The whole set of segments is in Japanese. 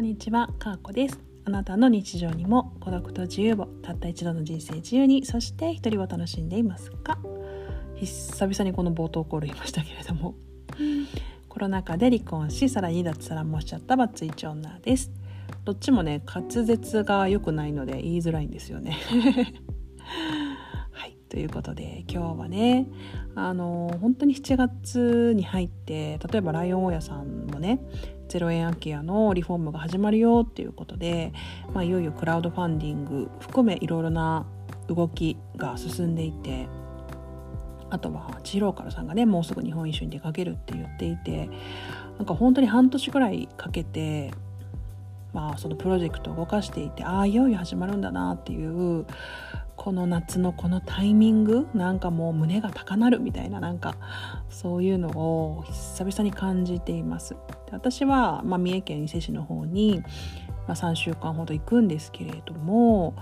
こんにちは、かーこです。あなたの日常にも孤独と自由をたった一度の人生自由にそして一人を楽しんでいますか？久々にこの冒頭コール言いましたけれども。コロナ禍で離婚しさらに脱サラもしちゃったバツイチ女です。どっちもね滑舌が良くないので言いづらいんですよね。ということで今日はねあの本当に7月に入って例えばライオン大家さんもね0円空き家のリフォームが始まるよっていうことで、まあ、いよいよクラウドファンディング含めいろいろな動きが進んでいてあとは千尋からさんがねもうすぐ日本一緒に出かけるって言っていてなんか本当に半年くらいかけてまあそのプロジェクトを動かしていてああいよいよ始まるんだなっていうこの夏のこのタイミングなんかもう胸が高鳴るみたいななんかそういうのを久々に感じています。で私は、まあ、三重県伊勢市の方に、まあ、3週間ほど行くんですけれども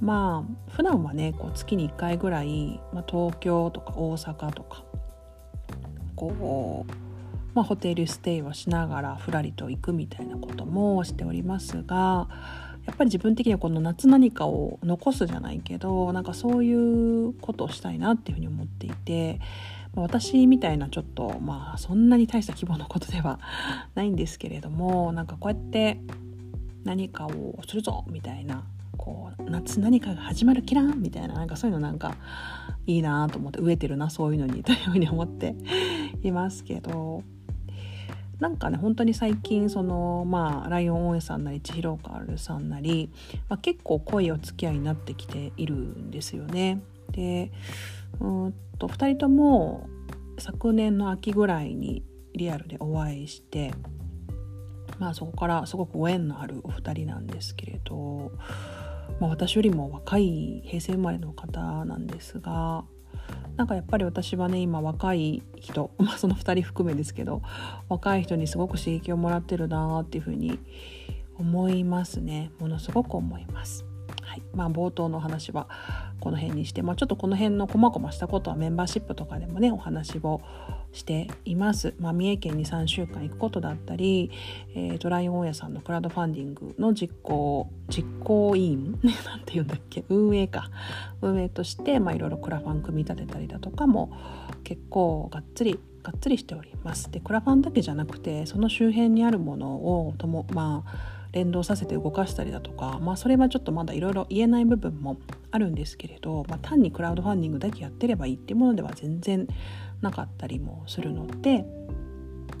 まあ普段はねこう月に1回ぐらい、まあ、東京とか大阪とかこう、まあ、ホテルステイをしながらふらりと行くみたいなこともしておりますがやっぱり自分的にはこの夏何かを残すじゃないけどなんかそういうことをしたいなっていうふうに思っていて私みたいなちょっとまあそんなに大した規模のことではないんですけれどもなんかこうやって何かをするぞみたいなこう夏何かが始まるキランみたいななんかそういうのなんかいいなと思って飢えてるなそういうのにというふうに思っていますけどなんかね本当に最近そのまあライオン大江さんなり千尋カールさんなり、まあ、結構濃いお付き合いになってきているんですよね。でうんと2人とも昨年の秋ぐらいにリアルでお会いしてまあそこからすごくご縁のあるお二人なんですけれど、まあ、私よりも若い平成生まれの方なんですがなんかやっぱり私はね今若い人、まあ、その2人含めですけど若い人にすごく刺激をもらってるなっていうふうに思いますねものすごく思います。はいまあ、冒頭の話はこの辺にして、まあ、ちょっとこの辺の細々したことはメンバーシップとかでもねお話をしています。まあ、三重県に3週間行くことだったり、えー、ドライオン屋さんのクラウドファンディングの実行実行委員 なんて言うんだっけ？運営か運営としていろいろクラファン組み立てたりだとかも結構がっつりがっつりしております。でクラファンだけじゃなくてその周辺にあるものをともまあ連動させて動かしたりだとか、まあ、それはちょっとまだいろいろ言えない部分もあるんですけれど、まあ、単にクラウドファンディングだけやってればいいっていうものでは全然なかったりもするので、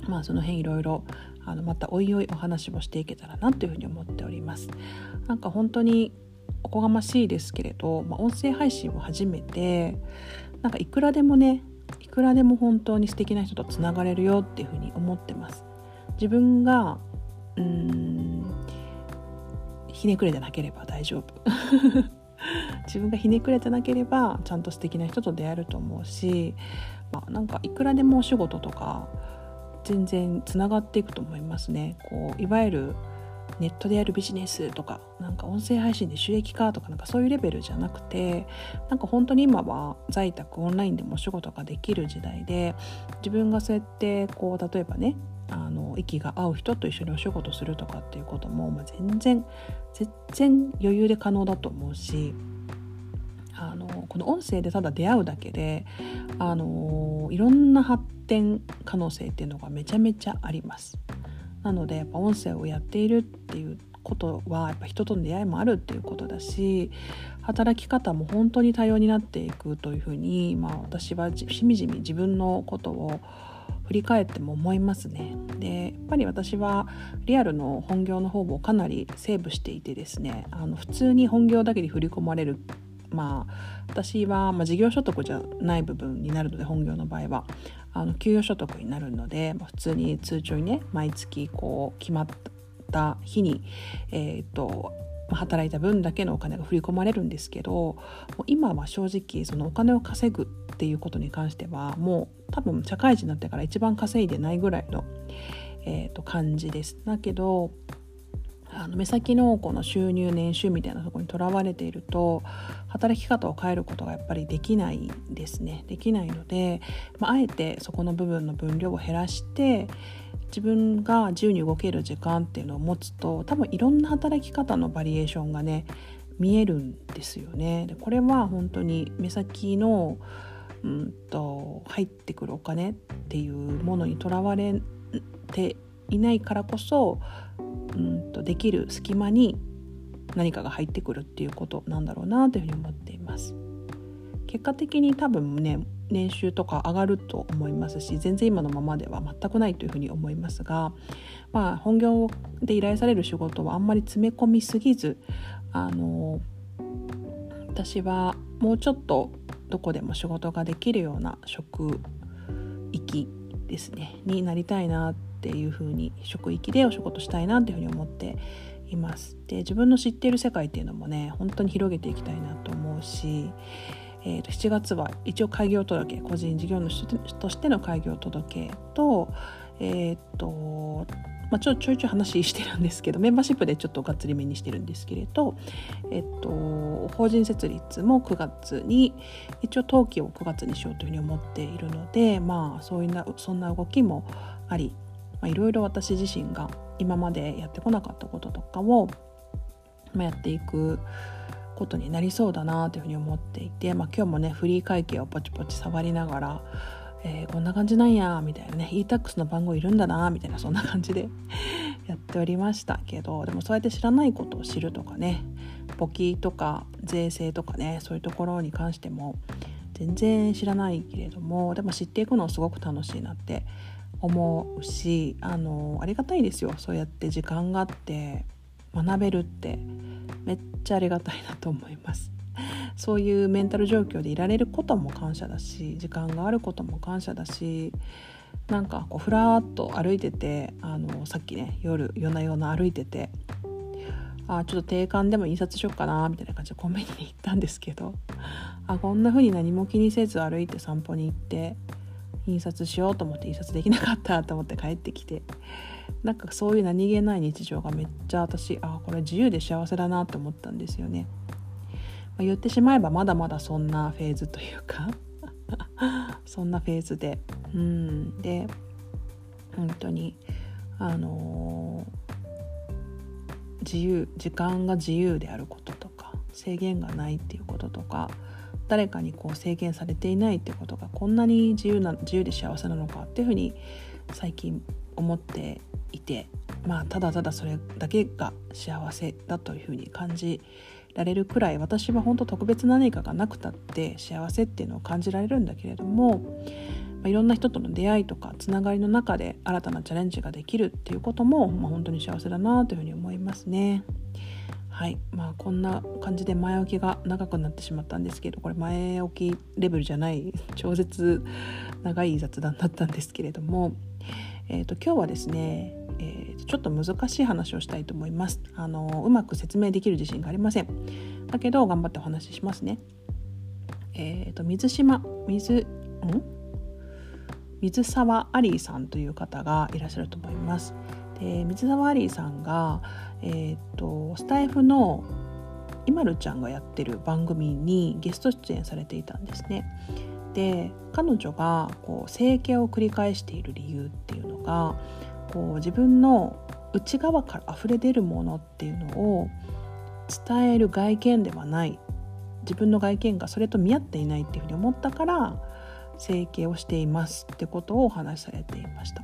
まあ、その辺いろいろあのまたおいおいお話もしていけたらなというふうに思っております。なんか本当におこがましいですけれど、まあ、音声配信を始めてなんかいくらでもねいくらでも本当に素敵な人とつながれるよっていうふうに思ってます。自分がうんひねくれてなければ大丈夫 自分がひねくれてなければちゃんと素敵な人と出会えると思うし、まあ、なんかいくらでもお仕事とか全然つながっていくと思いますね。こういわゆるネットでやるビジネスとかなんか音声配信で収益化とかなんかそういうレベルじゃなくてなんか本当に今は在宅オンラインでもお仕事ができる時代で自分がそうやってこう例えばねあの息が合う人と一緒にお仕事するとかっていうことも、まあ、全然全然余裕で可能だと思うしあのこの音声でただ出会うだけであのいろんな発展可能性っていうのがめちゃめちゃあります。なのでやっぱ音声をやっているっていうことはやっぱ人との出会いもあるっていうことだし働き方も本当に多様になっていくというふうに、まあ、私はしみじみ自分のことを振り返っても思いますね。でやっぱり私はリアルの本業の方もかなりセーブしていてですねあの普通に本業だけに振り込まれるまあ私は、まあ、事業所得じゃない部分になるので本業の場合はあの給与所得になるので、まあ、普通に通帳にね毎月こう決まった日に、えーと働いた分だけのお金が振り込まれるんですけど今は正直そのお金を稼ぐっていうことに関してはもう多分社会人になってから一番稼いでないぐらいの、えー、と感じです。だけどあの目先のこの収入年収みたいなところにとらわれていると働き方を変えることがやっぱりできないですねできないので、まあ、あえてそこの部分の分量を減らして自分が自由に動ける時間っていうのを持つと多分いろんな働き方のバリエーションがね見えるんですよね。でこれは本当に目先のうんと入ってくるお金っていうものにとらわれていないからこそうんとできる隙間に何かが入ってくるっていうことなんだろうなというふうに思っています。結果的に多分ね年収とか上がると思いますし全然今のままでは全くないというふうに思いますが、まあ、本業で依頼される仕事はあんまり詰め込みすぎずあの私はもうちょっとどこでも仕事ができるような職域ですねになりたいなっていうふうに職域でお仕事したいなっていうふうに思っています。で自分の知っている世界っていうのもね本当に広げていきたいなと思うし、えー、と7月は一応開業届個人事業主としての開業届とえっ、とまあ、ちょちょいちょい話してるんですけどメンバーシップでちょっとがっつりめにしてるんですけれど、えっと、法人設立も9月に一応登記を9月にしようというふうに思っているのでまあそういうなそんな動きもありいろいろ私自身が今までやってこなかったこととかを、まあ、やっていくことになりそうだなというふうに思っていて、まあ、今日もねフリー会計をポチポチ触りながらえー、こんな感じなんやみたいなね e-tax の番号いるんだなみたいなそんな感じで やっておりましたけどでもそうやって知らないことを知るとかね簿記とか税制とかねそういうところに関しても全然知らないけれどもでも知っていくのすごく楽しいなって思うしあのありがたいですよそうやって時間があって学べるってめっちゃありがたいなと思います。そういうメンタル状況でいられることも感謝だし時間があることも感謝だしなんかこうふらっと歩いててあのさっきね夜夜な夜な歩いててあちょっと定款でも印刷しよっかなみたいな感じでコンビニに行ったんですけどあこんな風に何も気にせず歩いて散歩に行って印刷しようと思って印刷できなかったと思って帰ってきて。なんかそういう何気ない日常がめっちゃ私あこれ自由で幸せだなって思ったんですよね。まあ、言ってしまえばまだまだそんなフェーズというか。そんなフェーズで。うん。で本当にあのー、自由時間が自由であることとか制限がないっていうこととか誰かにこう制限されていないっていうことがこんなに自由な自由で幸せなのかっていうふうに最近思っていてまあただただそれだけが幸せだというふうに感じられるくらい私は本当特別な何かがなくたって幸せっていうのを感じられるんだけれども、まあ、いろんな人との出会いとかつながりの中で新たなチャレンジができるっていうことも、まあ、本当に幸せだなというふうに思いますね。はい。まあこんな感じで前置きが長くなってしまったんですけどこれ前置きレベルじゃない 超絶長い雑談だったんですけれども、えーと、今日はですねえー、ちょっと難しい話をしたいと思います。あのうまく説明できる自信がありません。だけど頑張ってお話ししますね。えっ、ー、と水島水ん？水沢アリーさんという方がいらっしゃると思います。で水沢アリーさんがえ、ー、とスタイフのいまるちゃんがやってる番組にゲスト出演されていたんですね。で彼女がこう整形を繰り返している理由っていうのがこう自分の内側から溢れ出るものっていうのを伝える外見ではない。自分の外見がそれと見合っていないっていうふうに思ったから整形をしていますってことをお話しされていました。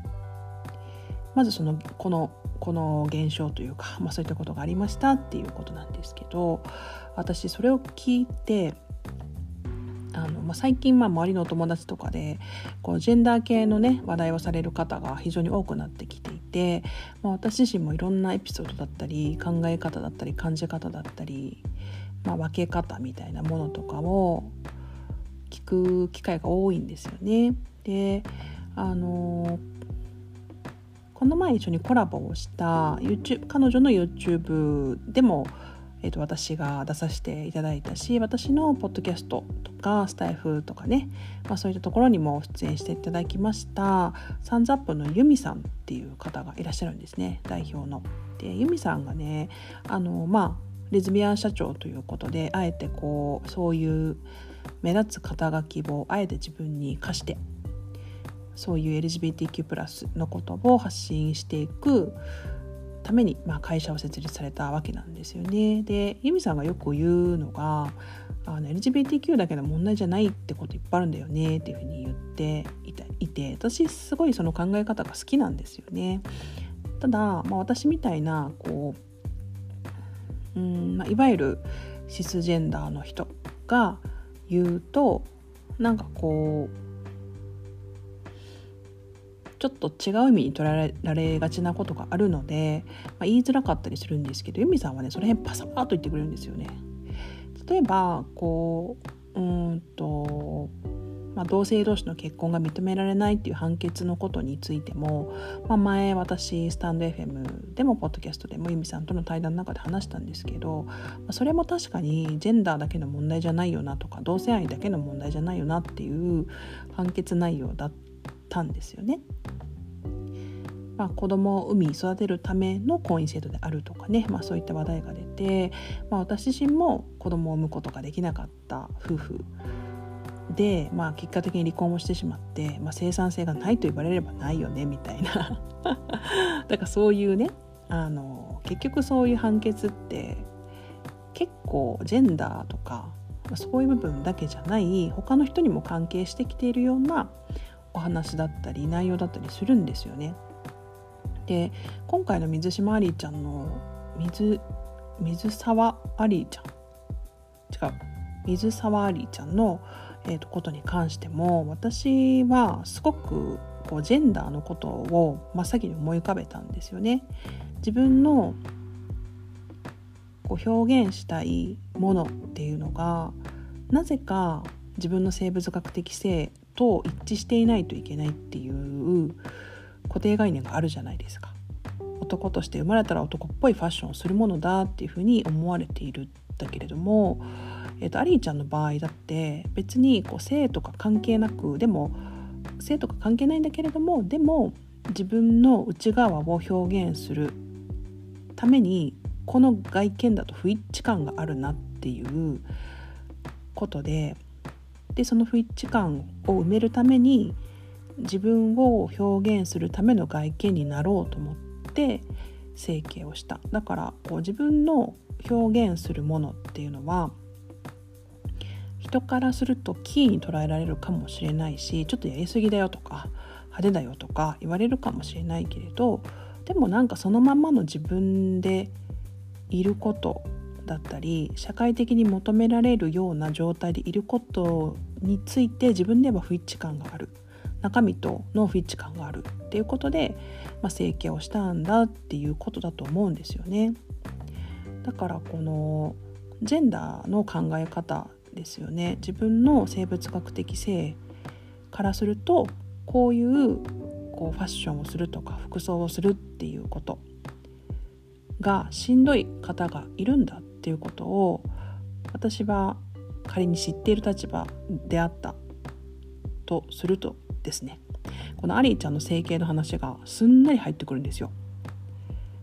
まずそのこのこの現象というか、まあ、そういったことがありましたっていうことなんですけど私それを聞いてあの、まあ、最近まあ周りのお友達とかでこうジェンダー系のね話題をされる方が非常に多くなってきていて、まあ、私自身もいろんなエピソードだったり考え方だったり感じ方だったり、まあ、分け方みたいなものとかを聞く機会が多いんですよね。であのこの前一緒にコラボをした YouTube 彼女の YouTube でもえー、と私が出させていただいたし私のポッドキャストとかスタイフとかね、まあ、そういったところにも出演していただきましたサンズアップのユミさんっていう方がいらっしゃるんですね代表の。でユミさんがねあのまあレズビアン社長ということであえてこうそういう目立つ肩書きをあえて自分に課してそういう LGBTQ+ のことを発信していくために、まあ、会社を設立されたわけなんですよね。でユミさんがよく言うのがあの LGBTQ だけの問題じゃないってこといっぱいあるんだよねっていうふうに言っていて私すごいその考え方が好きなんですよね。ただ、まあ、私みたいなこううん、まあ、いわゆるシスジェンダーの人が言うとなんかこうちょっと違う意味に捉えられがちなことがあるので、まあ、言いづらかったりするんですけど由美さんはねその辺パサッと言ってくれるんですよね。例えばこううんとまあ、同性同士の結婚が認められないっていう判決のことについても、まあ、前私スタンド FM でもポッドキャストでも由美さんとの対談の中で話したんですけど、まあ、それも確かにジェンダーだけの問題じゃないよなとか同性愛だけの問題じゃないよなっていう判決内容だったんですよね。まあ、子供を産み育てるための婚姻制度であるとかね、まあ、そういった話題が出て、まあ、私自身も子供を産むことができなかった夫婦で、まあ、結果的に離婚をしてしまって、まあ、生産性がないと言われればないよねみたいな だからそういうねあの結局そういう判決って結構ジェンダーとかそういう部分だけじゃない他の人にも関係してきているようなお話だったり内容だったりするんですよね。で今回の水島アリーちゃんの水水沢アリーちゃん違う水沢アリーちゃんのえー、とことに関しても私はすごくこうジェンダーのことを真っ先に思い浮かべたんですよね。自分のこう表現したいものっていうのがなぜか自分の生物学的性と一致していないといけないっていう固定概念があるじゃないですか。男として生まれたら男っぽいファッションをするものだっていうふうに思われているんだけれどもえーと、アリーちゃんの場合だって別にこう性とか関係なくでも性とか関係ないんだけれどもでも自分の内側を表現するためにこの外見だと不一致感があるなっていうことででその不一致感を埋めるために自分を表現するための外見になろうと思って整形をした。だからこう自分の表現するものっていうのは人からするとキーに捉えられるかもしれないしちょっとやりすぎだよとか派手だよとか言われるかもしれないけれどでもなんかそのままの自分でいることだったり社会的に求められるような状態でいることについて自分では不一致感がある中身との不一致感があるっていうことで、まあ、整形をしたんだっていうことだと思うんですよね。だからこのジェンダーの考え方ですよね自分の生物学的性からするとこういうこうファッションをするとか服装をするっていうことがしんどい方がいるんだっていうことを私は仮に知っている立場であったとするとですねこのアリーちゃんの整形の話がすんなり入ってくるんですよ。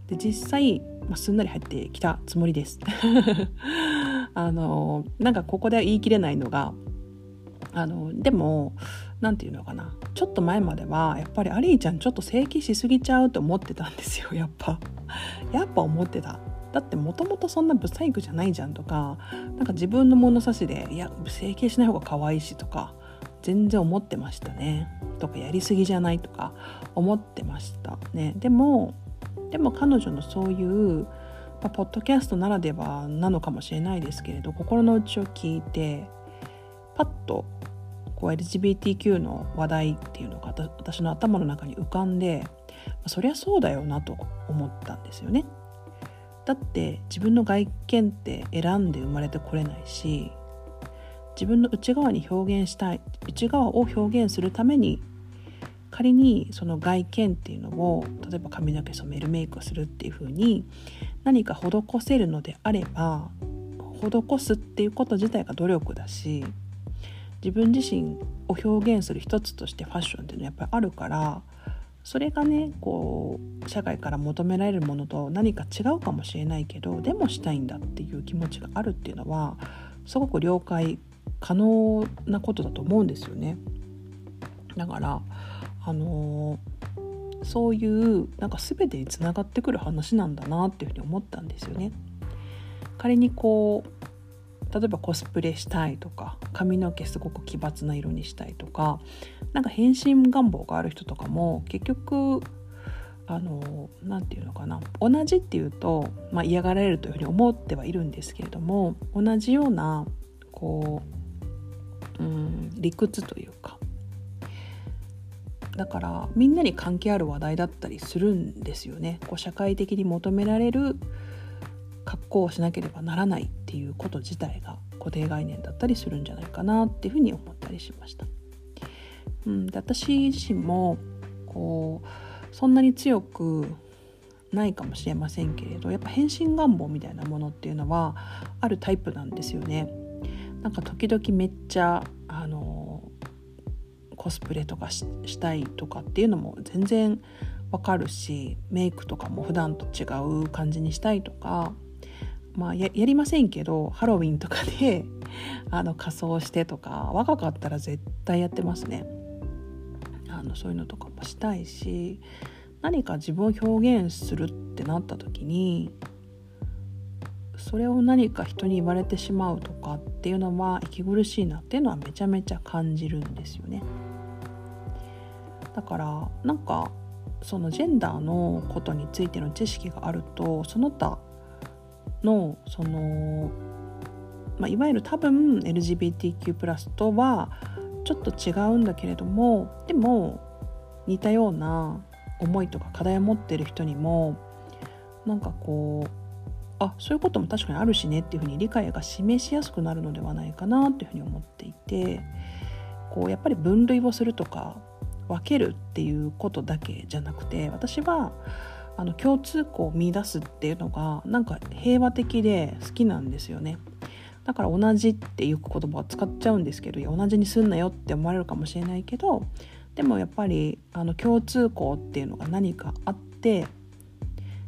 で実際、まあ、すんなり入ってきたつもりです。あのなんかここでは言い切れないのがあのでも何て言うのかなちょっと前まではやっぱりアリーちゃんちょっと整形しすぎちゃうと思ってたんですよやっぱやっぱ思ってただってもともとそんなブサイクじゃないじゃんとかなんか自分の物差しでいや整形しない方が可愛いしとか全然思ってましたねとかやりすぎじゃないとか思ってましたねでもでも彼女のそういうま、ポッドキャストならではなのかもしれないですけれど心の内を聞いてパッとこう LGBTQ の話題っていうのが私の頭の中に浮かんで、そりゃそうだよなと思ったんですよね。だって自分の外見って選んで生まれてこれないし自分の内側に表現したい内側を表現するために仮にその外見っていうのを例えば髪の毛染めるメイクをするっていう風に何か施せるのであれば施すっていうこと自体が努力だし自分自身を表現する一つとしてファッションっていうのはやっぱりあるからそれがねこう社会から求められるものと何か違うかもしれないけどでもしたいんだっていう気持ちがあるっていうのはすごく了解可能なことだと思うんですよね。だからあのそういうなんか全てにつながってくる話なんだなっていうふうに思ったんですよね。仮にこう例えばコスプレしたいとか髪の毛すごく奇抜な色にしたいとかなんか変身願望がある人とかも結局あの何て言うのかな同じっていうと、まあ、嫌がられるというふうに思ってはいるんですけれども同じようなこう、うん、理屈というかだからみんなに関係ある話題だったりするんですよね。こう社会的に求められる格好をしなければならないっていうこと自体が固定概念だったりするんじゃないかなっていうふうに思ったりしました。うん、で私自身もこうそんなに強くないかもしれませんけれどやっぱ変身願望みたいなものっていうのはあるタイプなんですよね。なんか時々めっちゃあのコスプレとかしたいとかっていうのも全然わかるしメイクとかも普段と違う感じにしたいとかまあやりませんけどハロウィンとかであの仮装してとか若かったら絶対やってますね。あのそういうのとかもしたいし何か自分を表現するってなった時にそれを何か人に言われてしまうとかっていうのは息苦しいなっていうのはめちゃめちゃ感じるんですよね。だからなんかそのジェンダーのことについての知識があるとその他のその、まあ、いわゆる多分 LGBTQ+ とはちょっと違うんだけれどもでも似たような思いとか課題を持ってる人にもなんかこうあそういうことも確かにあるしねっていうふうに理解が示しやすくなるのではないかなっていうふうに思っていてこうやっぱり分類をするとか分けるっていうことだけじゃなくて私はあの共通項を見出すっていうのがなんか平和的で好きなんですよね。だから同じっていう言葉を使っちゃうんですけど同じにすんなよって思われるかもしれないけどでもやっぱりあの共通項っていうのが何かあって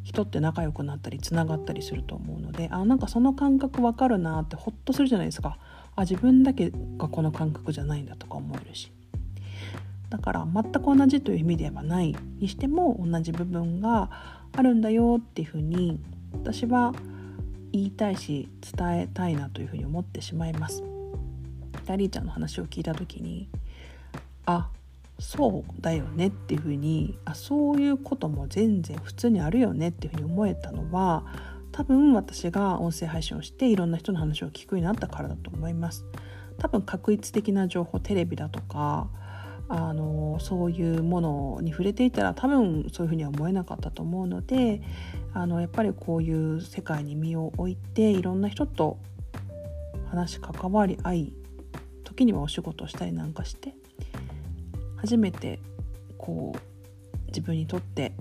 人って仲良くなったりつながったりすると思うのであなんかその感覚わかるなってホッとするじゃないですかあ自分だけがこの感覚じゃないんだとか思えるしだから全く同じという意味ではないにしても同じ部分があるんだよっていうふうに私は言いたいし伝えたいなというふうに思ってしまいます。ダリーちゃんの話を聞いた時にあそうだよねっていうふうにあそういうことも全然普通にあるよねっていうふうに思えたのは多分私が音声配信をしていろんな人の話を聞くようになったからだと思います。多分確一的な情報テレビだとかあのそういうものに触れていたら多分そういうふうには思えなかったと思うのであのやっぱりこういう世界に身を置いていろんな人と話関わり合い時にはお仕事をしたりなんかして初めてこう自分にとって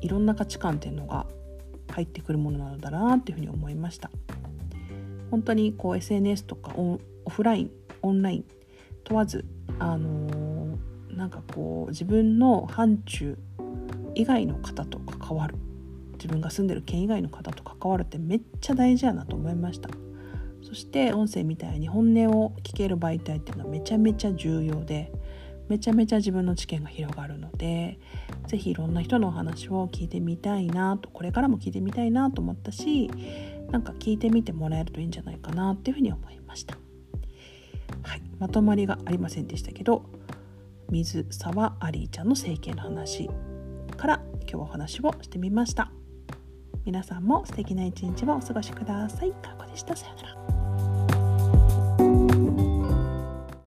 いろんな価値観っていうのが入ってくるものなのだなっていうふうに思いました。本当にこう SNS とかオフラインオンライン問わずあの、なんかこう自分の範疇以外の方と関わる自分が住んでる県以外の方と関わるってめっちゃ大事やなと思いましたそして音声みたいに本音を聞ける媒体っていうのはめちゃめちゃ重要でめちゃめちゃ自分の知見が広がるので是非いろんな人のお話を聞いてみたいなとこれからも聞いてみたいなと思ったしなんか聞いてみてもらえるといいんじゃないかなっていうふうに思いました。はい、まとまりがありませんでしたけど水沢アリーちゃんの整形の話から今日はお話をしてみました。皆さんも素敵な一日をお過ごしください。かこでした。さよなら。